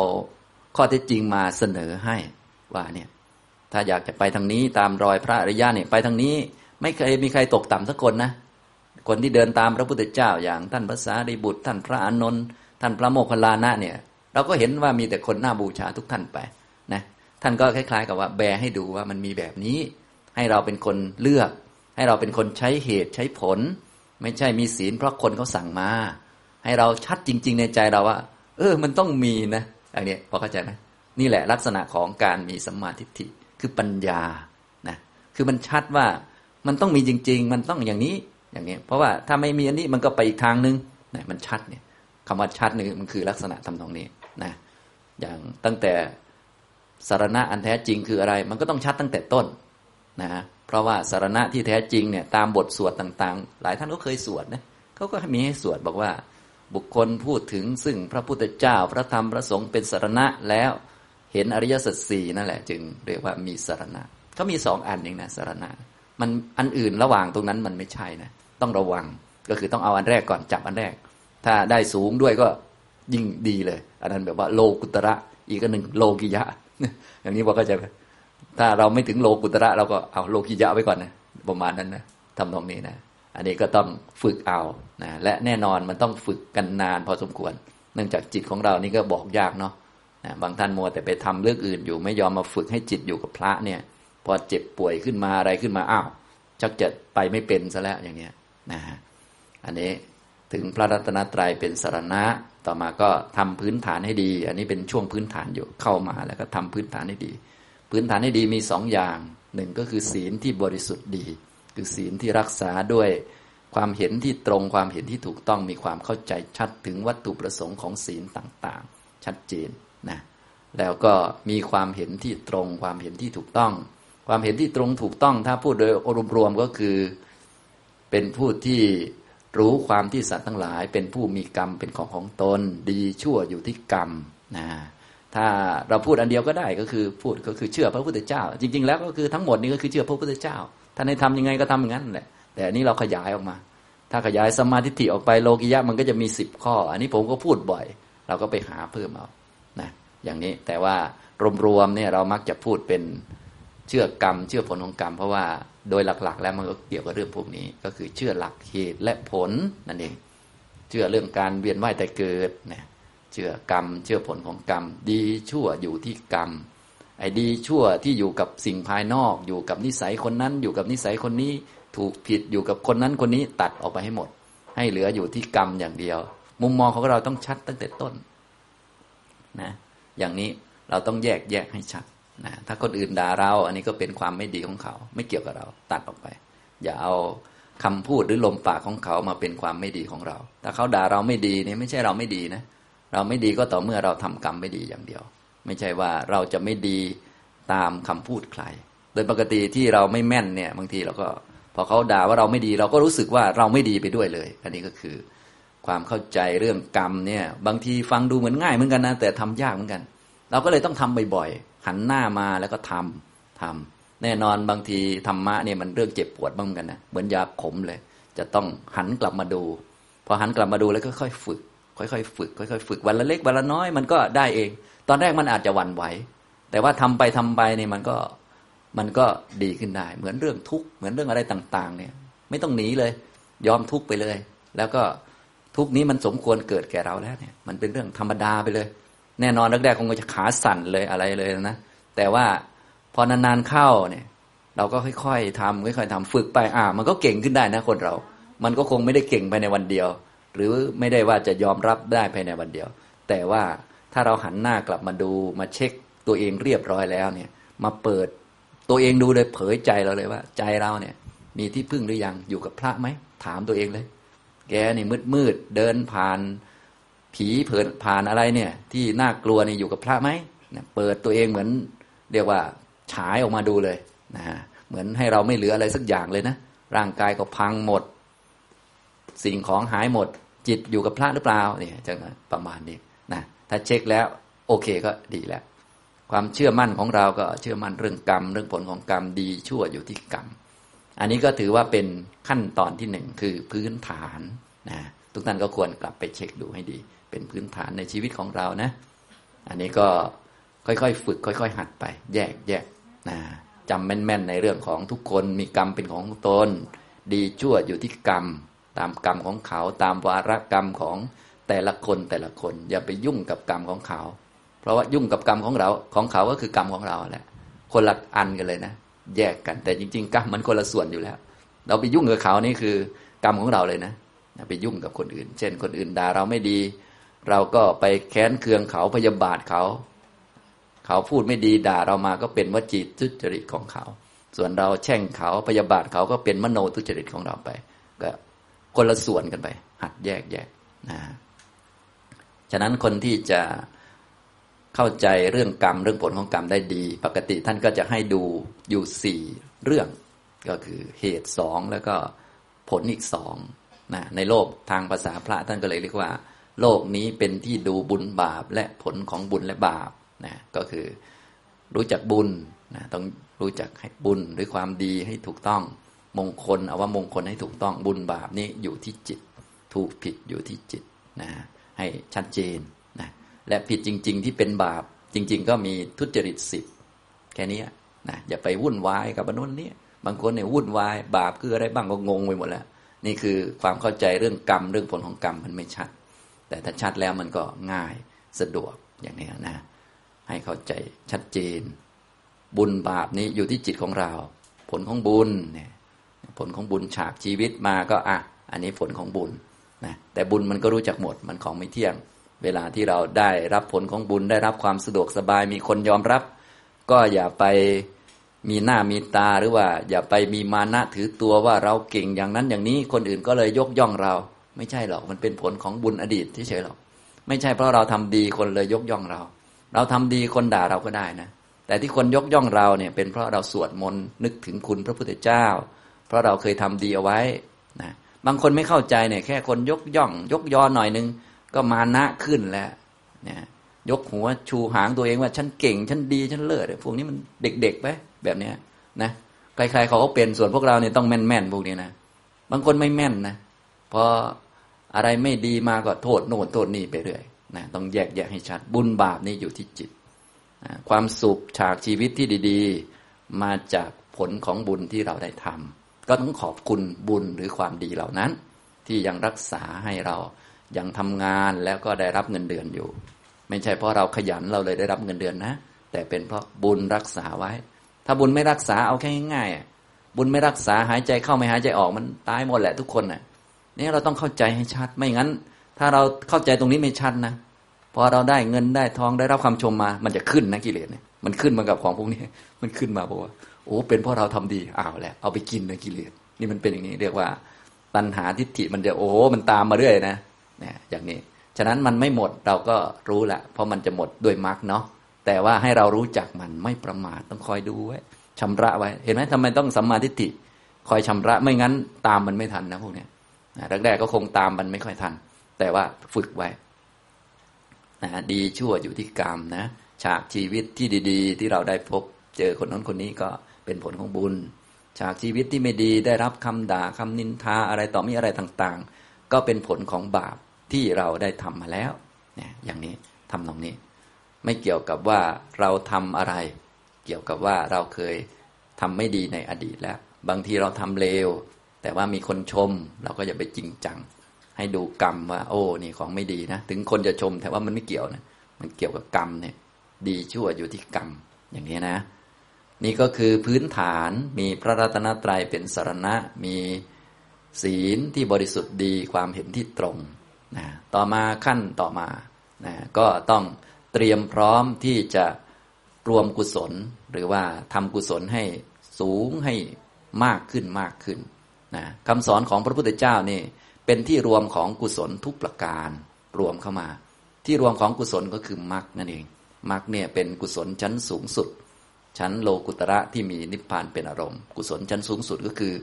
ข้อเท็จจริงมาเสนอให้ว่าเนี่ยถ้าอยากจะไปทางนี้ตามรอยพระอริยะเนี่ยไปทางนี้ ไม่เคยมีใครตกต่ำสักคนนะคนที่เดินตามพระพุทธเจ้าอย่างท่านพระสารีบุตร ท่านพระอานนท์ท่านพระโมคคัลลานะเนี่ย เราก็เห็นว่ามีแต่คนหน้าบูชาทุกท่านไปนะท่านก็คล้าย ๆ กับว่าแบให้ดูว่ามันมีแบบนี้ ให้เราเป็นคนเลือก ให้เราเป็นคนใช้เหตุใช้ผล ไม่ใช่มีศีลเพราะคนเขาสั่งมา ให้เราชัดจริง ๆ ในใจเราว่า เออ มันต้องมีนะอันนี้พอเข้าใจไหมนี่แหละลักษณะของการมีสัมมาทิฏฐิคือปัญญานะคือมันชัดว่ามันต้องมีจริง ๆ มันต้องอย่างนี้อย่างนี้ เพราะว่าถ้าไม่มีอันนี้มันก็ไปอีกทางนึงนะมันชัดเนี่ยคำว่าชัดนี่มันคือลักษณะทำตรงนี้ นะอย่างตั้งแต่สารณะอันแท้จริงคืออะไร มันก็ต้องชัดตั้งแต่ต้นนะเพราะว่าสารณะที่แท้จริงเนี่ยตามบทสวดต่างๆ หลายท่านก็เคยสวดนะเขาก็มีให้สวดบอกว่า บุคคลพูดถึงซึ่งพระพุทธเจ้าพระธรรมพระสงฆ์เป็นสารณะแล้วเห็นอริยสัจสี่นั่นแหละ จึงเรียกว่ามีสารณะเขามีสองอันเองนะสารณะ มันอันอื่นระหว่างตรงนั้นมันไม่ใช่นะต้องระวังก็คือต้องเอาอันแรกก่อนจับอันแรก ถ้าได้สูงด้วยก็ ยิ่งดีเลย อันนั้นแบบว่าโลกุตระ อีกอันหนึ่งโลกิยะ อย่างนี้พอเข้าใจไหมถ้าเราไม่ถึงโลกุตระเราก็เอาโลกิยะไว้ก่อนนะประมาณนั้นนะทำตรงนี้นะ อันนี้ก็ต้องฝึกเอานะและแน่นอนมันต้องฝึกกันนานพอสมควร เนื่องจากจิตของเรานี่ก็บอกยากเนาะนะบางท่านมัวแต่ไปทำเรื่องอื่นอยู่ ไม่ยอมมาฝึกให้จิตอยู่กับพระเนี่ย พอเจ็บป่วยขึ้นมาอะไรขึ้นมาอ้าวชักจะไปไม่เป็นซะแล้วอย่างเงี้ยนะฮะอันนี้ ถึงพระรัตนตรัยเป็นสารณะ ต่อมาก็ทำพื้นฐานให้ดี อันนี้เป็นช่วงพื้นฐานอยู่เข้ามาแล้วก็ทำพื้นฐานให้ดี พื้นฐานให้ดีมีสองอย่างหนึ่งก็คือศีลที่บริสุทธิ์ดี คือศีลที่รักษาด้วยความเห็นที่ตรงความเห็นที่ถูกต้องมีความเข้าใจชัดถึงวัตถุประสงค์ของศีลต่างๆ ชัดเจนนะแล้วก็มีความเห็นที่ตรงความเห็นที่ถูกต้อง ความเห็นที่ตรงถูกต้อง ถ้าพูดโดยรวมๆก็คือเป็นผู้ที่ รู้ความที่สัตว์ทั้งหลาย เป็นผู้มีกรรมเป็นของของตน ดีชั่วอยู่ที่กรรมนะถ้าเราพูดอันเดียวก็ได้ก็คือพูดก็คือเชื่อพระพุทธเจ้า จริง ๆ แล้วก็คือทั้งหมดนี้ก็คือเชื่อพระพุทธเจ้าท่านให้ทำยังไงก็ทำอย่างนั้นแหละแต่อันนี้เราขยายออกมา ถ้าขยายสมาธิิออกไปโลกิยะมันก็จะมีสิบข้อ อันนี้ผมก็พูดบ่อย เราก็ไปหาเพิ่มเอานะอย่างนี้แต่ว่ารวมๆเนี่ยเรามักจะพูดเป็นเชื่อกรรม เชื่อผลของกรรม เพราะว่า โดยหลักๆ แล้วมันก็เกี่ยวกับเรื่องพวกนี้ ก็คือเชื่อหลักเหตุและผลนั่นเอง เชื่อเรื่องการเวียนว่ายแต่เกิดเนี่ยเชื่อกรรม เชื่อผลของกรรม ดีชั่วอยู่ที่กรรมไอ้ดีชั่วที่อยู่กับสิ่งภายนอก อยู่กับนิสัยคนนั้น อยู่กับนิสัยคนนี้ ถูกผิดอยู่กับคนนั้นคนนี้ตัดออกไปให้หมด ให้เหลืออยู่ที่กรรมอย่างเดียว มุมมองของเราต้องชัดตั้งแต่ต้นนะอย่างนี้เราต้องแยกแยกให้ชัด นะถ้าคนอื่นด่าเรา อันนี้ก็เป็นความไม่ดีของเขา ไม่เกี่ยวกับเรา ตัดออกไป อย่าเอาคำพูดหรือลมปากของเขามาเป็นความไม่ดีของเรา ถ้าเขาด่าเราไม่ดีเนี่ยไม่ใช่เราไม่ดีนะ เราไม่ดีก็ต่อเมื่อเราทำกรรมไม่ดีอย่างเดียว ไม่ใช่ว่าเราจะไม่ดีตามคำพูดใคร โดยปกติที่เราไม่แม่นเนี่ยบางทีเราก็พอเขาด่าว่าเราไม่ดี เราก็รู้สึกว่าเราไม่ดีไปด้วยเลย อันนี้ก็คือ ความเข้าใจเรื่องกรรมเนี่ย บางทีฟังดูเหมือนง่ายเหมือนกันนะแต่ทำยากเหมือนกัน เราก็เลยต้องทำบ่อยๆ หันหน้ามาแล้วก็ทำทำแน่นอนบางทีธรรมะเนี่ยมันเรื่องเจ็บปวดบ้างกันนะเหมือนยาขมเลย จะต้องหันกลับมาดู พอหันกลับมาดูแล้วก็ค่อยฝึก ค่อยๆฝึกค่อยๆฝึกวันละเล็กวันละน้อยมันก็ได้เอง ตอนแรกมันอาจจะหวั่นไหวแต่ว่าทำไปทำไปเนี่ยมันก็มันก็ดีขึ้นได้ เหมือนเรื่องทุกข์เหมือนเรื่องอะไรต่าง ๆ เนี่ย ไม่ต้องหนีเลย ยอมทุกข์ไปเลย แล้วก็ทุกข์นี้มันสมควรเกิดแก่เราแล้วเนี่ย มันเป็นเรื่องธรรมดาไปเลย แน่นอนแรกๆคงจะขาสั่นเลยอะไรเลยนะแต่ว่าพอนานๆเข้าเนี่ยเราก็ค่อยๆทำค่อยๆทำฝึกไปอ่า มันก็เก่งขึ้นได้นะคนเรา มันก็คงไม่ได้เก่งภายในวันเดียว หรือไม่ได้ว่าจะยอมรับได้ภายในวันเดียว แต่ว่าถ้าเราหันหน้ากลับมาดูมาเช็คตัวเองเรียบร้อยแล้วเนี่ย มาเปิดตัวเองดูเลยเผยใจเราเลยว่า ใจเราเนี่ย มีที่พึ่งหรือยังอยู่กับพระไหมถามตัวเองเลย แกนี่มืดมืดเดินผ่าน ผีเผินผ่านอะไรเนี่ย ที่น่ากลัวนี่อยู่กับพระไหมเปิดตัวเองเหมือนเรียกว่าฉายออกมาดูเลยนะฮะเหมือนให้เราไม่เหลืออะไรสักอย่างเลยนะร่างกายก็พังหมด สิ่งของหายหมด จิตอยู่กับพระหรือเปล่าเนี่ยจะประมาณนี้นะถ้าเช็คแล้วโอเคก็ดีแล้ว ความเชื่อมั่นของเราก็เชื่อมั่นเรื่องกรรม เรื่องผลของกรรมดีชั่วอยู่ที่กรรม อันนี้ก็ถือว่าเป็นขั้นตอนที่หนึ่งคือพื้นฐานนะทุกท่านก็ควรกลับไปเช็คดูให้ดี เป็นพื้นฐานในชีวิตของเรานะ อันนี้ก็ค่อยๆ ฝึก ค่อย ๆ หัดไป แยกแยกนะจำแม่นๆในเรื่องของทุกคนมีกรรมเป็นของตน ดีชั่วอยู่ที่กรรม ตามกรรมของเขาตามวาระกรรมของแต่ละคนแต่ละคน อย่าไปยุ่งกับกรรมของเขา เพราะว่ายุ่งกับกรรมของเราของเขาก็คือกรรมของเราแหละคนละอันกันเลยนะ แยกกันแต่จริง ๆ กรรมมันคนละส่วนอยู่แล้ว เราไปยุ่งกับเขานี่คือกรรมของเราเลยนะไปยุ่งกับคนอื่น เช่น คนอื่นด่าเราไม่ดี เราก็ไปแค้นเคืองเขาพยาบาทเขา เขาพูดไม่ดีด่าเรามาก็เป็นวจีทุจริตของเขา ส่วนเราแช่งเขาพยาบาทเขาก็เป็นมโนทุจริตของเราไป ก็คนละส่วนกันไป หัดแยกแยกนะฉะนั้นคนที่จะเข้าใจเรื่องกรรมเรื่องผลของกรรมได้ดี ปกติท่านก็จะให้ดูอยู่สี่เรื่อง ก็คือเหตุสองแล้วก็ผลอีกสองนะในโลกทางภาษาพระท่านก็เลยเรียกว่า โลกนี้เป็นที่ดูบุญบาปและผลของบุญและบาปนะก็คือรู้จักบุญนะต้องรู้จักให้บุญหรือความดีให้ถูกต้องมงคลเอาว่ามงคลให้ถูกต้องบุญบาปนี้อยู่ที่จิต ถูกผิดอยู่ที่จิตนะให้ชัดเจนนะและผิดจริง ๆ ที่เป็นบาปจริง ๆ ก็มีทุจริตสิบแค่นี้นะอย่าไปวุ่นวายกับอนุนนี้บางคนเนี่ยวุ่นวายบาปคืออะไรบ้างก็งงไปหมดแล้ว นี่คือความเข้าใจเรื่องกรรมเรื่องผลของกรรมมันไม่ชัด แต่ถ้าชัดแล้วมันก็ง่ายสะดวกอย่างนี้นะ ให้เข้าใจชัดเจน บุญบาปนี้อยู่ที่จิตของเรา ผลของบุญเนี่ยผลของบุญฉากชีวิตมาก็อะอันนี้ผลของบุญนะแต่บุญมันก็รู้จักหมดมันของไม่เที่ยง เวลาที่เราได้รับผลของบุญได้รับความสะดวกสบายมีคนยอมรับ ก็อย่าไปมีหน้ามีตาหรือว่า อย่าไปมีมานะถือตัวว่าเราเก่งอย่างนั้นอย่างนี้คนอื่นก็เลยยกย่องเรา ไม่ใช่หรอกมันเป็นผลของบุญอดีตเฉยๆหรอกไม่ใช่เพราะเราทำดีคนเลยยกย่องเรา เราทำดีคนด่าเราก็ได้นะ แต่ที่คนยกย่องเราเนี่ย เป็นเพราะเราสวดมนต์นึกถึงคุณพระพุทธเจ้า เพราะเราเคยทำดีเอาไว้นะบางคนไม่เข้าใจเนี่ยแค่คนยกย่อง ยกยอหน่อยนึง ก็มานะขึ้นแล้วเนี่ยยกหัวชูหางตัวเองว่าฉันเก่งฉันดีฉันเลิศพวกนี้มันเด็กๆไปแบบเนี้ยนะใครๆเขาก็เป็นส่วนพวกเราเนี่ยต้องแม่นๆพวกนี้นะบางคนไม่แม่นนะพอ อะไรไม่ดีมาก็โทษโน่นโทษนี่ไปเรื่อยนะต้องแยกแยะให้ชัด บุญบาปนี่อยู่ที่จิตความสุขฉากชีวิตที่ดีๆ มาจากผลของบุญที่เราได้ทำก็ต้องขอบคุณบุญหรือความดีเหล่านั้น ที่ยังรักษาให้เรายังทำงานแล้วก็ได้รับเงินเดือนอยู่ ไม่ใช่เพราะเราขยันเราเลยได้รับเงินเดือนนะ แต่เป็นเพราะบุญรักษาไว้ ถ้าบุญไม่รักษาเอาแค่ง่ายๆบุญไม่รักษาหายใจเข้าไม่หายใจออกมันตายหมดแหละทุกคนนะ่ะ นี่เราต้องเข้าใจให้ชัด ไม่งั้น ถ้าเราเข้าใจตรงนี้ไม่ชัดนะพอเราได้เงินได้ทองได้รับความชมมา มันจะขึ้นนะกิเลสเนี่ยมันขึ้นมากับของพวกนี้ มันขึ้นมาบอกว่าโอ้เป็นเพราะเราทำดีอ้าวแหละเอาไปกินนะกิเลสนี่มันเป็นอย่างนี้เรียกว่าตัณหาทิฏฐิมันจะโอ้มันตามมาเรื่อยนะเนี่ยอย่างนี้ ฉะนั้นมันไม่หมดเราก็รู้แหละเพราะมันจะหมดด้วยมรรคเนาะแต่ว่าให้เรารู้จักมันไม่ประมาทต้องคอยดูไว้ชำระไว้ เห็นไหมทำไมต้องสัมมาทิฏฐิคอยชำระไม่งั้นตามมันไม่ทันนะพวกเนี้ย แรกๆก็คงตามมันไม่ค่อยทัน แต่ว่าฝึกไว้นะดีชั่วอยู่ที่กรรมนะฉากชีวิตที่ดีๆ ที่เราได้พบเจอคนนั้นคนนี้ก็เป็นผลของบุญ ฉากชีวิตที่ไม่ดีได้รับคำด่าคำนินทาอะไรต่อมีอะไรต่างๆ ก็เป็นผลของบาปที่เราได้ทำมาแล้วเนี่ยอย่างนี้ทำตรงนี้ ไม่เกี่ยวกับว่าเราทำอะไร เกี่ยวกับว่าเราเคยทำไม่ดีในอดีตแล้ว บางทีเราทำเลว แต่ว่ามีคนชมเราก็อย่าไปจริงจัง ให้ดูกรรมว่า โอ้นี่ของไม่ดีนะ ถึงคนจะชมแต่ว่ามันไม่เกี่ยวนะ มันเกี่ยวกับกรรมเนี่ย ดีชั่วอยู่ที่กรรม อย่างนี้นะ นี่ก็คือพื้นฐานมีพระรัตนตรัยเป็นสารณะ มีศีลที่บริสุทธิ์ดีความเห็นที่ตรงนะต่อมาขั้นต่อมานะก็ต้องเตรียมพร้อมที่จะรวมกุศล หรือว่าทำกุศลให้สูงให้มากขึ้นมากขึ้น นะคำสอนของพระพุทธเจ้านี่เป็นที่รวมของกุศลทุกประการรวมเข้ามา ที่รวมของกุศลก็คือมรรคนั่นเองมรรคเนี่ยเป็นกุศลชั้นสูงสุด ชั้นโลกุตระที่มีนิพพานเป็นอารมณ์ กุศลชั้นสูงสุดก็คือ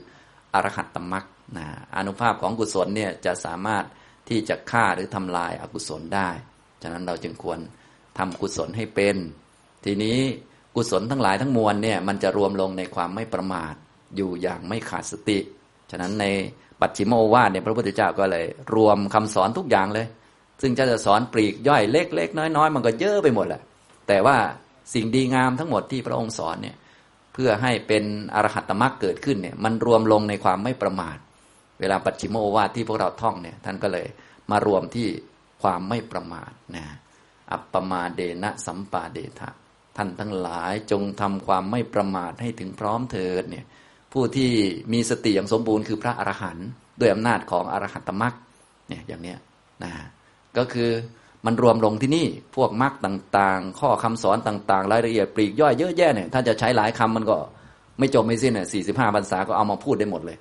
อรหัตตมรรคนะอนุภาพของกุศลเนี่ยจะสามารถที่จะฆ่าหรือทำลายอกุศลได้ ฉะนั้นเราจึงควรทำกุศลให้เป็น ทีนี้กุศลทั้งหลายทั้งมวลเนี่ยมันจะรวมลงในความไม่ประมาทอยู่อย่างไม่ขาดสติ ฉะนั้นในปัจฉิมโอวาทเนี่ยพระพุทธเจ้าก็เลย รวมคำสอนทุกอย่างเลย ซึ่งจะจะสอนปลีกย่อยเล็กๆน้อยๆ มันก็เยอะไปหมดแหละ แต่ว่าสิ่งดีงามทั้งหมดที่พระองค์สอนเนี่ยเพื่อให้เป็นอรหัตมรรคเกิดขึ้นเนี่ยมันรวมลงในความไม่ประมาท เวลาปัจฉิมโอวาทที่พวกเราท่องเนี่ยท่านก็เลยมารวมที่ความไม่ประมาทนะอัปปมาเดนะสัมปาเดทะท่านทั้งหลายจงทำความไม่ประมาทให้ถึงพร้อมเถิดเนี่ย ผู้ที่มีสติอย่างสมบูรณ์คือพระอรหันต์ด้วยอำนาจของอรหัตมรรคเนี่ยอย่างเนี้ยนะก็คือมันรวมลงที่นี่พวกมรรคต่างๆ ข้อคำสอนต่างๆ รายละเอียดปลีกย่อยเยอะแยะเนี่ยถ้าจะใช้หลายคำมันก็ไม่จบไม่สิ้นเนี่ยสี่สิบห้าพรรษาก็เอามาพูดได้หมดเลย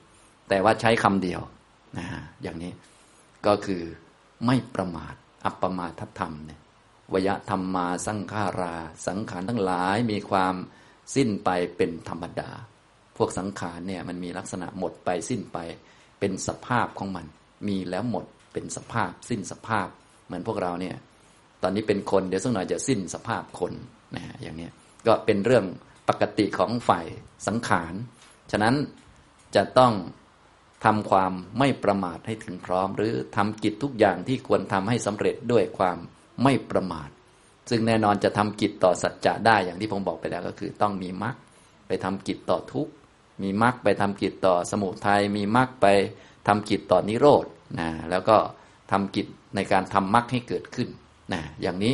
แต่ว่าใช้คำเดียวนะอย่างนี้ก็คือไม่ประมาทอัปปมาทธรรมเนี่ยวยธรรมมาสังขารา สังขารทั้งหลายมีความสิ้นไปเป็นธรรมดา วกสังขารเนี่ยมันมีลักษณะหมดไปสิ้นไป เป็นสภาพของมัน มีแล้วหมดเป็นสภาพ สิ้นสภาพ เหมือนพวกเราเนี่ย ตอนนี้เป็นคนเดี๋ยวสักหน่อยจะสิ้นสภาพคนนะอย่างนี้ก็เป็นเรื่องปกติของฝ่ายสังขาร ฉะนั้นจะต้องทำความไม่ประมาทให้ถึงพร้อม หรือทำกิจทุกอย่างที่ควรทำให้สำเร็จด้วยความไม่ประมาท ซึ่งแน่นอนจะทำกิจต่อสัจจะได้อย่างที่ผมบอกไปแล้วก็คือ ต้องมีมรรคไปทำกิจต่อทุกข์ มีมรรคไปทำกิจต่อสมุทัยมีมรรคไปทำกิจต่อนนิโรธนะแล้วก็ทำกิจในการทำมรรคให้เกิดขึ้นนะอย่างนี้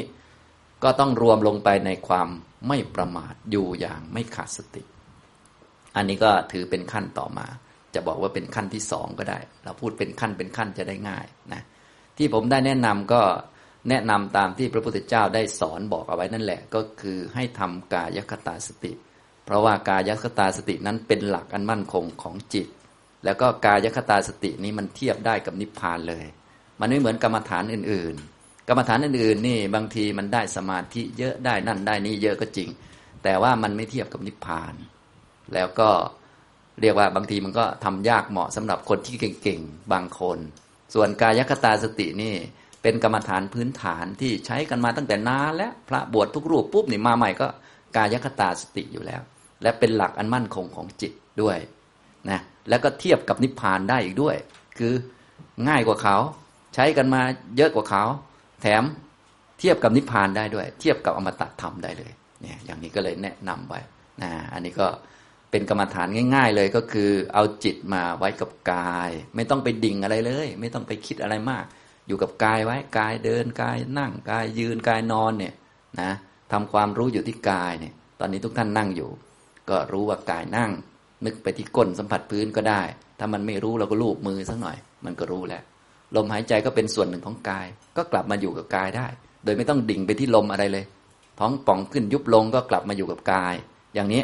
ก็ต้องรวมลงไปในความไม่ประมาทอยู่อย่างไม่ขาดสติ อันนี้ก็ถือเป็นขั้นต่อมา จะบอกว่าเป็นขั้นที่สองก็ได้ เราพูดเป็นขั้นเป็นขั้นจะได้ง่ายนะที่ผมได้แนะนำก็แนะนำตามที่พระพุทธเจ้าได้สอนบอกเอาไว้นั่นแหละ ก็คือให้ทำกายคตาสติ เพราะว่ากายคตาสตินั้นเป็นหลักอันมั่นคงของจิต แล้วก็กายคตาสตินี้มันเทียบได้กับนิพพานเลย มันไม่เหมือนกรรมฐานอื่น ๆ กรรมฐานอื่น ๆ นี่บางทีมันได้สมาธิเยอะได้นั่นได้นี่เยอะก็จริง แต่ว่ามันไม่เทียบกับนิพพาน แล้วก็เรียกว่าบางทีมันก็ทำยากเหมาะสำหรับคนที่เก่งๆบางคน ส่วนกายคตาสตินี่เป็นกรรมฐานพื้นฐานที่ใช้กันมาตั้งแต่นานและพระบวชทุกรูปปุ๊บนี่มาใหม่ก็กายคตาสติอยู่แล้ว และเป็นหลักอันมั่นคงของจิตด้วยนะแล้วก็เทียบกับนิพพานได้อีกด้วย คือง่ายกว่าเขา ใช้กันมาเยอะกว่าเขา แถมเทียบกับนิพพานได้ด้วย เทียบกับอมตะธรรมได้เลยเนี่ยอย่างนี้ก็เลยแนะนำไว้นะอันนี้ก็เป็นกรรมฐานง่าย ๆ เลยก็คือ เอาจิตมาไว้กับกาย ไม่ต้องไปดิ่งอะไรเลย ไม่ต้องไปคิดอะไรมาก อยู่กับกายไว้กายเดินกายนั่งกายยืนกายนอนเนี่ยนะทำความรู้อยู่ที่กายเนี่ย ตอนนี้ทุกท่านนั่งอยู่ ก็รู้ว่ากายนั่ง นึกไปที่ก้นสัมผัสพื้นก็ได้ ถ้ามันไม่รู้เราก็ลูบมือสักหน่อย มันก็รู้แล้ว ลมหายใจก็เป็นส่วนหนึ่งของกาย ก็กลับมาอยู่กับกายได้ โดยไม่ต้องดิ่งไปที่ลมอะไรเลย ท้องป่องขึ้นยุบลงก็กลับมาอยู่กับกาย อย่างนี้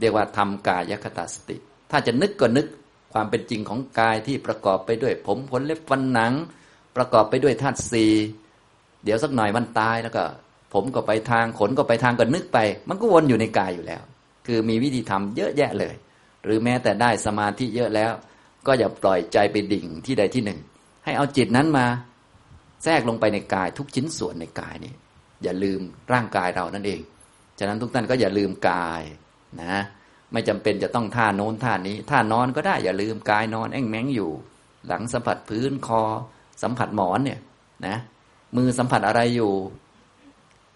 เรียกว่าทำกายคตาสติ ถ้าจะนึกก็นึกความเป็นจริงของกายที่ประกอบไปด้วย ผมขนเล็บฟันหนัง ประกอบไปด้วยธาตุสีเดี๋ยวสักหน่อยมันตายแล้วก็ ผมก็ไปทางขนก็ไปทางก็นึกไป มันก็วนอยู่ในกายอยู่แล้ว คือมีวิธีทำเยอะแยะเลย หรือแม้แต่ได้สมาธิเยอะแล้ว ก็อย่าปล่อยใจไปดิ่งที่ใดที่หนึ่ง ให้เอาจิตนั้นมา แทรกลงไปในกายทุกชิ้นส่วนในกายนี่อย่าลืมร่างกายเรานั่นเอง ฉะนั้นทุกท่านก็อย่าลืมกายนะ ไม่จำเป็นจะต้องท่าโน้นท่านี้ ท่านอนก็ได้อย่าลืมกายนอนแอ่งแมงอยู่ หลังสัมผัสพื้นคอ สัมผัสหมอนเนี่ยนะ มือสัมผัสอะไรอยู่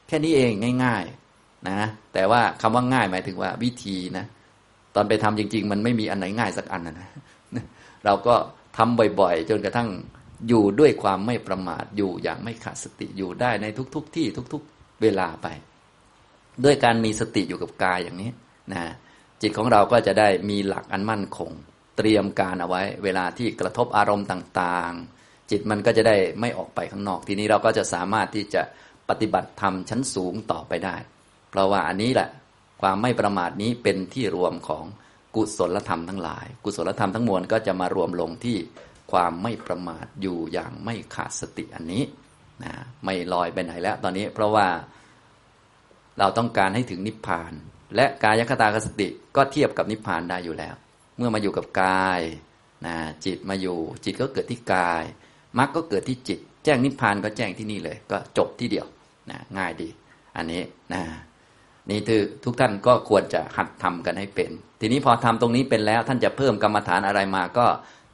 แค่นี้เองง่าย ๆ นะ แต่ว่าคำว่าง่ายหมายถึงว่าวิธีนะ ตอนไปทำจริง ๆ มันไม่มีอันไหนง่ายสักอันนะเราก็ทำบ่อยๆ จนกระทั่งอยู่ด้วยความไม่ประมาทอยู่อย่างไม่ขาดสติอยู่ได้ในทุกๆทที่ทุก ๆ เวลาไป ด้วยการมีสติอยู่กับกายอย่างนี้นะจิตของเราก็จะได้มีหลักอันมั่นคง เตรียมการเอาไว้ เวลาที่กระทบอารมณ์ต่างๆ จิตมันก็จะได้ไม่ออกไปข้างนอก ทีนี้เราก็จะสามารถที่จะปฏิบัติธรรมชั้นสูงต่อไปได้ เพราะว่าอันนี้แหละความไม่ประมาทนี้เป็นที่รวมของกุศลธรรมทั้งหลาย กุศลธรรมทั้งมวลก็จะมารวมลงที่ความไม่ประมาทอยู่อย่างไม่ขาดสติอันนี้นะไม่ลอยไปไหนแล้ว ตอนนี้เพราะว่าเราต้องการให้ถึงนิพพาน และกายคตากสติก็เทียบกับนิพพานได้อยู่แล้ว เมื่อมาอยู่กับกายนะจิตมาอยู่ จิตก็เกิดที่กายมรรคก็เกิดที่จิต แจ้งนิพพานก็แจ้งที่นี่เลย ก็จบที่เดียวนะง่ายดี อันนี้นะ นี่คือทุกท่านก็ควรจะหัดทำกันให้เป็น ทีนี้พอทำตรงนี้เป็นแล้วท่านจะเพิ่มกรรมฐานอะไรมาก็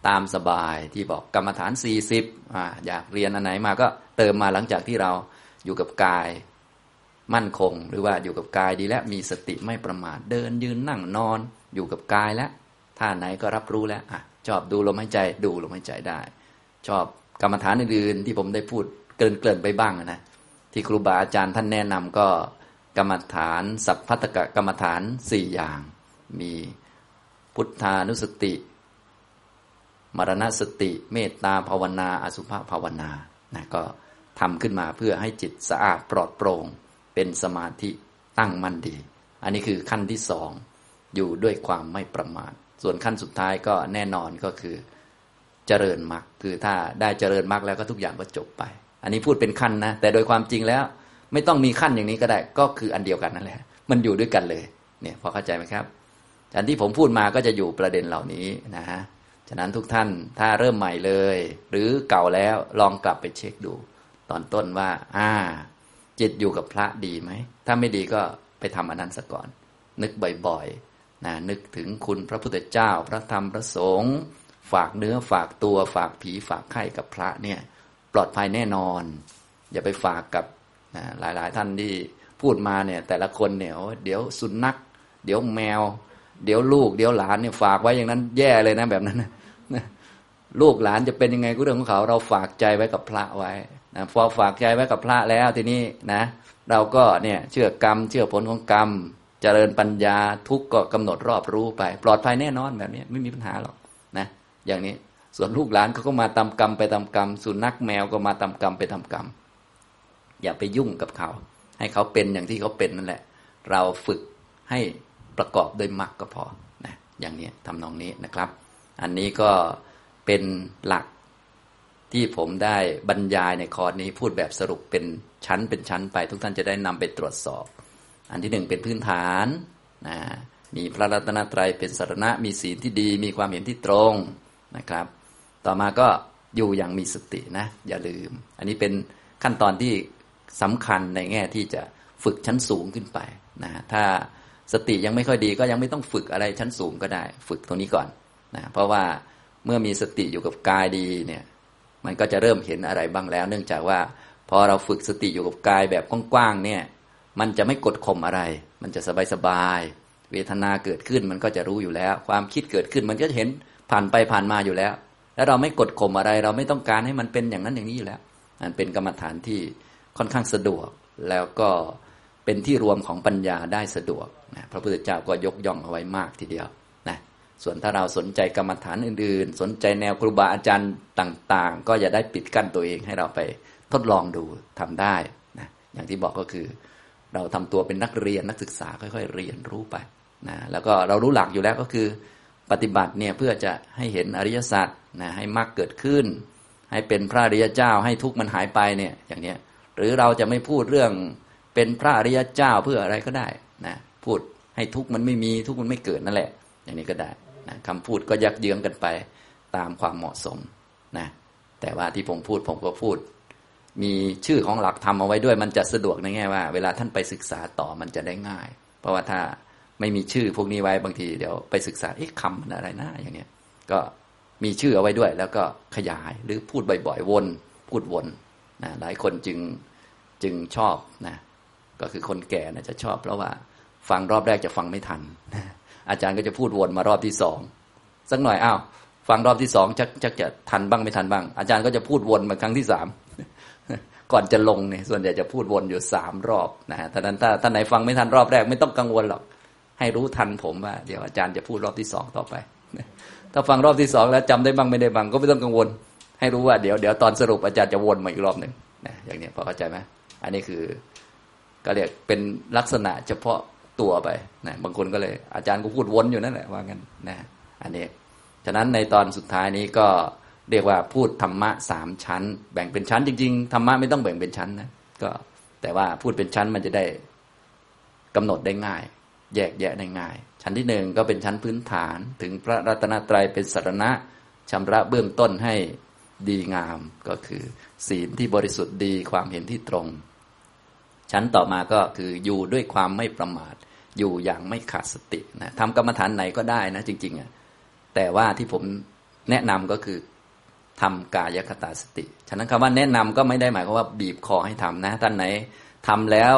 ตามสบายที่บอกกรรมฐาน 40อ่าอยากเรียนอันไหนมาก็เติมมาหลังจากที่เราอยู่กับกายมั่นคง หรือว่าอยู่กับกายดีแล้วมีสติไม่ประมาทเดินยืนนั่งนอน อยู่กับกายแล้วท่าไหนก็รับรู้แล้วอะชอบดูลมหายใจดูลมหายใจได้ ชอบกรรมฐานอื่นๆที่ผมได้พูดเกินเกินไปบ้างนะที่ครูบาอาจารย์ท่านแนะนำก็ กรรมฐาน สัพพัตกกรรมฐานสี่อย่าง มีพุทธานุสติ มรณสติ เมตตาภาวนา อสุภภาวนานะก็ทำขึ้นมาเพื่อให้จิตสะอาดปลอดโปร่ง เป็นสมาธิตั้งมั่นดี อันนี้คือขั้นที่สองอยู่ด้วยความไม่ประมาท ส่วนขั้นสุดท้ายก็แน่นอนก็คือ เจริญมรรคคือถ้าได้เจริญมรรคแล้วก็ทุกอย่างก็จบไป อันนี้พูดเป็นขั้นนะ แต่โดยความจริงแล้ว ไม่ต้องมีขั้นอย่างนี้ก็ได้ ก็คืออันเดียวกันนั่นแหละ มันอยู่ด้วยกันเลย เนี่ยพอเข้าใจไหมครับอันที่ผมพูดมาก็จะอยู่ประเด็นเหล่านี้นะฮะฉะนั้นทุกท่านถ้าเริ่มใหม่เลย หรือเก่าแล้วลองกลับไปเช็คดู ตอนต้นว่า อ่า จิตอยู่กับพระดีไหม ถ้าไม่ดีก็ไปทำอันนั้นซะก่อน นึกบ่อยๆนะนึกถึงคุณพระพุทธเจ้า พระธรรมพระสงฆ์ฝากเนื้อฝากตัวฝากผีฝากไข่กับพระเนี่ย ปลอดภัยแน่นอน อย่าไปฝากกับ นะหลาย ๆ ท่านที่พูดมาเนี่ย แต่ละคนเนี่ยเดี๋ยวสุนัขเดี๋ยวแมว เดี๋ยวลูก เดี๋ยวหลานเนี่ยฝากไว้อย่างนั้นแย่เลยนะแบบนั้นนะลูกหลานจะเป็นยังไงก็เรื่องของเขา เราฝากใจไว้กับพระไว้นะพอฝากใจไว้กับพระแล้วทีนี้นะ เราก็เนี่ยเชื่อกรรม เชื่อผลของกรรมเจริญปัญญาทุกก็กำหนดรอบรู้ไป ปลอดภัยแน่นอนแบบนี้ไม่มีปัญหาหรอกนะ อย่างนี้ส่วนลูกหลานเขาก็มาตามกรรมไปตามกรรม สุนัขแมวก็มาตามกรรมไปตามกรรม อย่าไปยุ่งกับเขา ให้เขาเป็นอย่างที่เขาเป็นนั่นแหละ เราฝึกให้ประกอบโดยมรรคก็พอนะอย่างนี้ทำนองนี้นะครับ อันนี้ก็เป็นหลักที่ผมได้บรรยายในคอร์สนี้พูดแบบสรุปเป็นชั้นเป็นชั้นไป ทุกท่านจะได้นำไปตรวจสอบ อันที่หนึ่งเป็นพื้นฐานนะมีพระรัตนตรัยเป็นสารณะมีศีลที่ดี มีความเห็นที่ตรงนะครับ ต่อมาก็อยู่อย่างมีสตินะ อย่าลืม อันนี้เป็นขั้นตอนที่ สำคัญในแง่ที่จะฝึกชั้นสูงขึ้นไปนะถ้าสติยังไม่ค่อยดีก็ยังไม่ต้องฝึกอะไรชั้นสูงก็ได้ ฝึกตรงนี้ก่อนนะเพราะว่าเมื่อมีสติอยู่กับกายดีเนี่ยมันก็จะเริ่มเห็นอะไรบ้างแล้ว เนื่องจากว่า พอเราฝึกสติอยู่กับกายแบบกว้างๆเนี่ยมันจะไม่กดข่มอะไร มันจะสบายๆเวทนาเกิดขึ้นมันก็จะรู้อยู่แล้ว ความคิดเกิดขึ้นมันก็จะเห็นผ่านไปผ่านมาอยู่แล้ว แล้วเราไม่กดข่มอะไร เราไม่ต้องการให้มันเป็นอย่างนั้นอย่างนี้อยู่แล้วมันเป็นกรรมฐานที่ ค่อนข้างสะดวก แล้วก็เป็นที่รวมของปัญญาได้สะดวกนะพระพุทธเจ้าก็ยกย่องเอาไว้มากทีเดียวนะส่วนถ้าเราสนใจกรรมฐานอื่นๆ สนใจแนวครูบาอาจารย์ต่างๆ ก็อย่าได้ปิดกั้นตัวเองให้เราไปทดลองดูทำได้นะอย่างที่บอกก็คือ เราทำตัวเป็นนักเรียนนักศึกษาค่อยๆเรียนรู้ไปนะแล้วก็เรารู้หลักอยู่แล้วก็คือ ปฏิบัติเนี่ยเพื่อจะให้เห็นอริยสัจนะให้มรรคเกิดขึ้น ให้เป็นพระอริยเจ้าให้ทุกข์มันหายไปเนี่ยอย่างเนี้ย หรือเราจะไม่พูดเรื่องเป็นพระอริยเจ้าเพื่ออะไรก็ได้นะพูดให้ทุกข์มันไม่มีทุกข์มันไม่เกิดนั่นแหละ อย่างนี้ก็ได้นะคำพูดก็ยักเยื้องกันไปตามความเหมาะสมนะแต่ว่าที่ผมพูดผมก็พูด มีชื่อของหลักธรรมเอาไว้ด้วยมันจะสะดวกในแง่ว่า เวลาท่านไปศึกษาต่อมันจะได้ง่าย เพราะว่าถ้าไม่มีชื่อพวกนี้ไว้บางทีเดี๋ยวไปศึกษาเอ๊ะคำมันอะไรนะอย่างเนี้ยก็มีชื่อเอาไว้ด้วย แล้วก็ขยายหรือพูดบ่อยๆวน พูดวน นะหลายคนจึงจึงชอบนะก็คือคนแก่นะจะชอบ เพราะว่าฟังรอบแรกจะฟังไม่ทัน อาจารย์ก็จะพูดวนมารอบที่สองสักหน่อยอ้าวฟังรอบที่สองชักชักจะทันบ้างไม่ทันบ้าง อาจารย์ก็จะพูดวนมาครั้งที่สามก่อนจะลงเนี่ยส่วนใหญ่จะพูดวนอยู่สามรอบนะฮะท่านั้นถ้าท่านไหนฟังไม่ทันรอบแรกไม่ต้องกังวลหรอก ให้รู้ทันผมว่าเดี๋ยวอาจารย์จะพูดรอบที่สองต่อไป ถ้าฟังรอบที่สองแล้วจำได้บ้างไม่ได้บ้างก็ไม่ต้องกังวล ให้รู้ว่าเดี๋ยวเดี๋ยวตอนสรุปอาจารย์จะวนมาอีกรอบหนึ่งนะอย่างนี้พอเข้าใจไหมอันนี้คือก็เรียกเป็นลักษณะเฉพาะตัวไปนะบางคนก็เลย อาจารย์ก็พูดวนอยู่นั่นแหละว่างั้นนะอันนี้ฉะนั้นในตอนสุดท้ายนี้ก็เรียกว่าพูดธรรมะสามชั้น แบ่งเป็นชั้นจริงๆธรรมะไม่ต้องแบ่งเป็นชั้นนะก็แต่ว่าพูดเป็นชั้นมันจะได้กำหนดได้ง่าย แยกแยะได้ง่าย ชั้นที่หนึ่งก็เป็นชั้นพื้นฐาน ถึงพระรัตนตรัยเป็นสารณะชำระเบื้องต้นให้ ดีงามก็คือ ศีลที่บริสุทธิ์ดีความเห็นที่ตรง ชั้นต่อมาก็คืออยู่ด้วยความไม่ประมาท อยู่อย่างไม่ขาดสตินะทำกรรมฐานไหนก็ได้นะจริงๆอะแต่ว่าที่ผมแนะนำก็คือทำกายคตาสติ ฉะนั้นคำว่าแนะนำก็ไม่ได้หมายความว่าบีบคอให้ทำนะท่านไหนทำแล้ว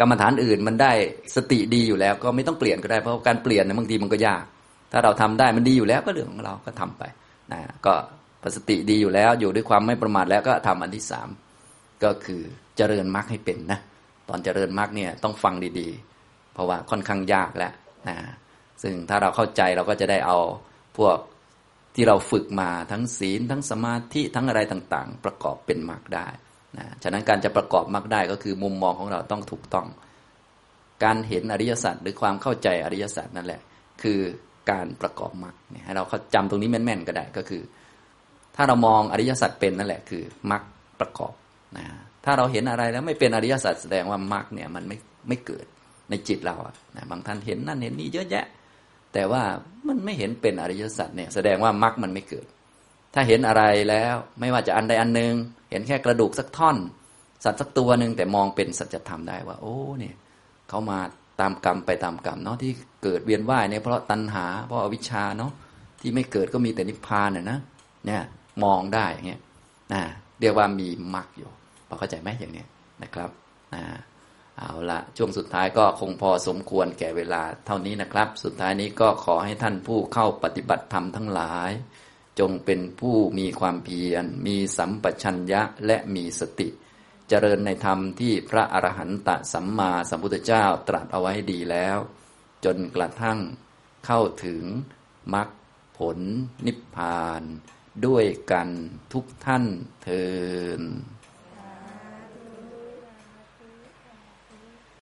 กรรมฐานอื่นมันได้สติดีอยู่แล้ว ก็ไม่ต้องเปลี่ยนก็ได้เพราะการเปลี่ยนนะบางทีมันก็ยาก ถ้าเราทำได้มันดีอยู่แล้วก็เรื่องของเราก็ทำไปนะก็ สติดีอยู่แล้ว อยู่ด้วยความไม่ประมาทแล้วก็ทำอันที่สามก็คือเจริญมรรคให้เป็นนะตอนเจริญมรรคเนี่ยต้องฟังดีๆ เพราะว่าค่อนข้างยากแล้วนะซึ่งถ้าเราเข้าใจเราก็จะได้เอาพวกที่เราฝึกมาทั้งศีล ทั้งสมาธิทั้งอะไรต่างๆ ประกอบเป็นมรรคได้นะฉะนั้นการจะประกอบมรรคได้ก็คือมุมมองของเราต้องถูกต้อง การเห็นอริยสัจหรือความเข้าใจอริยสัจนั่นแหละ คือการประกอบมรรคให้เราเขาจำตรงนี้แม่นๆก็ได้ก็คือ ถ้าเรามองอริยสัจเป็นนั่นแหละคือมรรคประกอบนะถ้าเราเห็นอะไรแล้วไม่เป็นอริยสัจแสดงว่ามรรคเนี่ยมันไม่ไม่เกิดในจิตเราอะนะบางท่านเห็นนั่นเห็นนี่เยอะแยะ แต่ว่ามันไม่เห็นเป็นอริยสัจเนี่ยแสดงว่ามรรคมันไม่เกิด ถ้าเห็นอะไรแล้วไม่ว่าจะอันใดอันหนึ่งเห็นแค่กระดูกสักท่อน สัตว์สักตัวหนึ่งแต่มองเป็นสัจธรรมได้ว่า โอ้เนี่ยเขามาตามกรรมไปตามกรรมเนาะที่เกิดเวียนว่ายเนี่ยเพราะตัณหาเพราะอวิชชาเนาะที่ไม่เกิดก็มีแต่นิพพานน่ยนะเนี่ย มองได้อย่างเงี้ยนะเรียกว่ามีมรรคอยู่พอเข้าใจไหมอย่างเนี้ยนะครับนะเอาละช่วงสุดท้ายก็คงพอสมควรแก่เวลาเท่านี้นะครับ สุดท้ายนี้ก็ขอให้ท่านผู้เข้าปฏิบัติธรรมทั้งหลาย จงเป็นผู้มีความเพียร มีสัมปชัญญะและมีสติ เจริญในธรรมที่พระอรหันตสัมมาสัมพุทธเจ้าตรัสเอาไว้ดีแล้ว จนกระทั่งเข้าถึงมรรคผลนิพพาน ด้วยกันทุกท่านเทอ